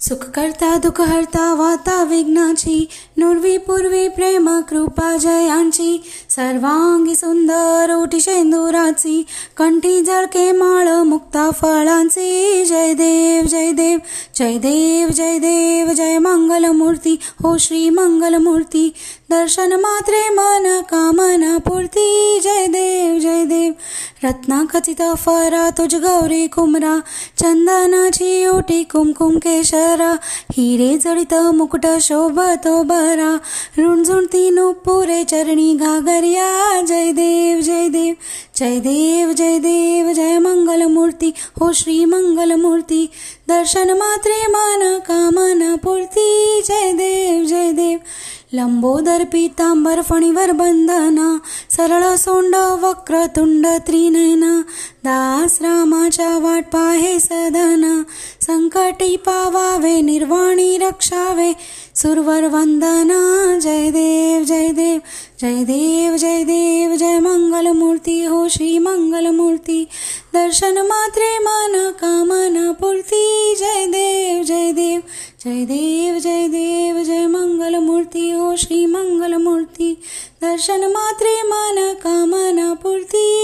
सुखकर्ता दुःखहर्ता वाता विघ्नाची नुर्वी पूर्वी प्रेम कृपा जयांची सर्वांगी सुंदर ओटी शेंदुराची कंठी जळके माळ मुक्ता फळांची जय देव जय देव जय देव जय देव जय मंगलमूर्ती हो श्री मंगलमूर्ती दर्शन मात्रे मन कामना पूर्ती जय देव जय देव रत्नाखचित फरा तुझ गौरी कुमरा चंदनाची ओटी कुमकुम केशर हिरे जडित मुकुट शोभतो बरा रुणझुणती पुरे चरणी घागरिया जय देव जय देव जय देव जय देव जय मंगलमूर्ती हो श्री मंगलमूर्ती दर्शन मात्रे मन कामना पूर्ती जय देव त्रिनयना दास रामाच्या वाट पाहे सदना संकटी पावावे निर्वाणी रक्षावे सुरवर वंदना जय देव जय देव जय देव जय देव जय मंगलमूर्ती हो श्री मंगलमूर्ती दर्शन मात्रे मन कामना जय देव जय देव जय देव जय मंगलमूर्ती हो श्री मंगलमूर्ती। दर्शन मात्रे मन कामना पूर्ती। जय देव जय देव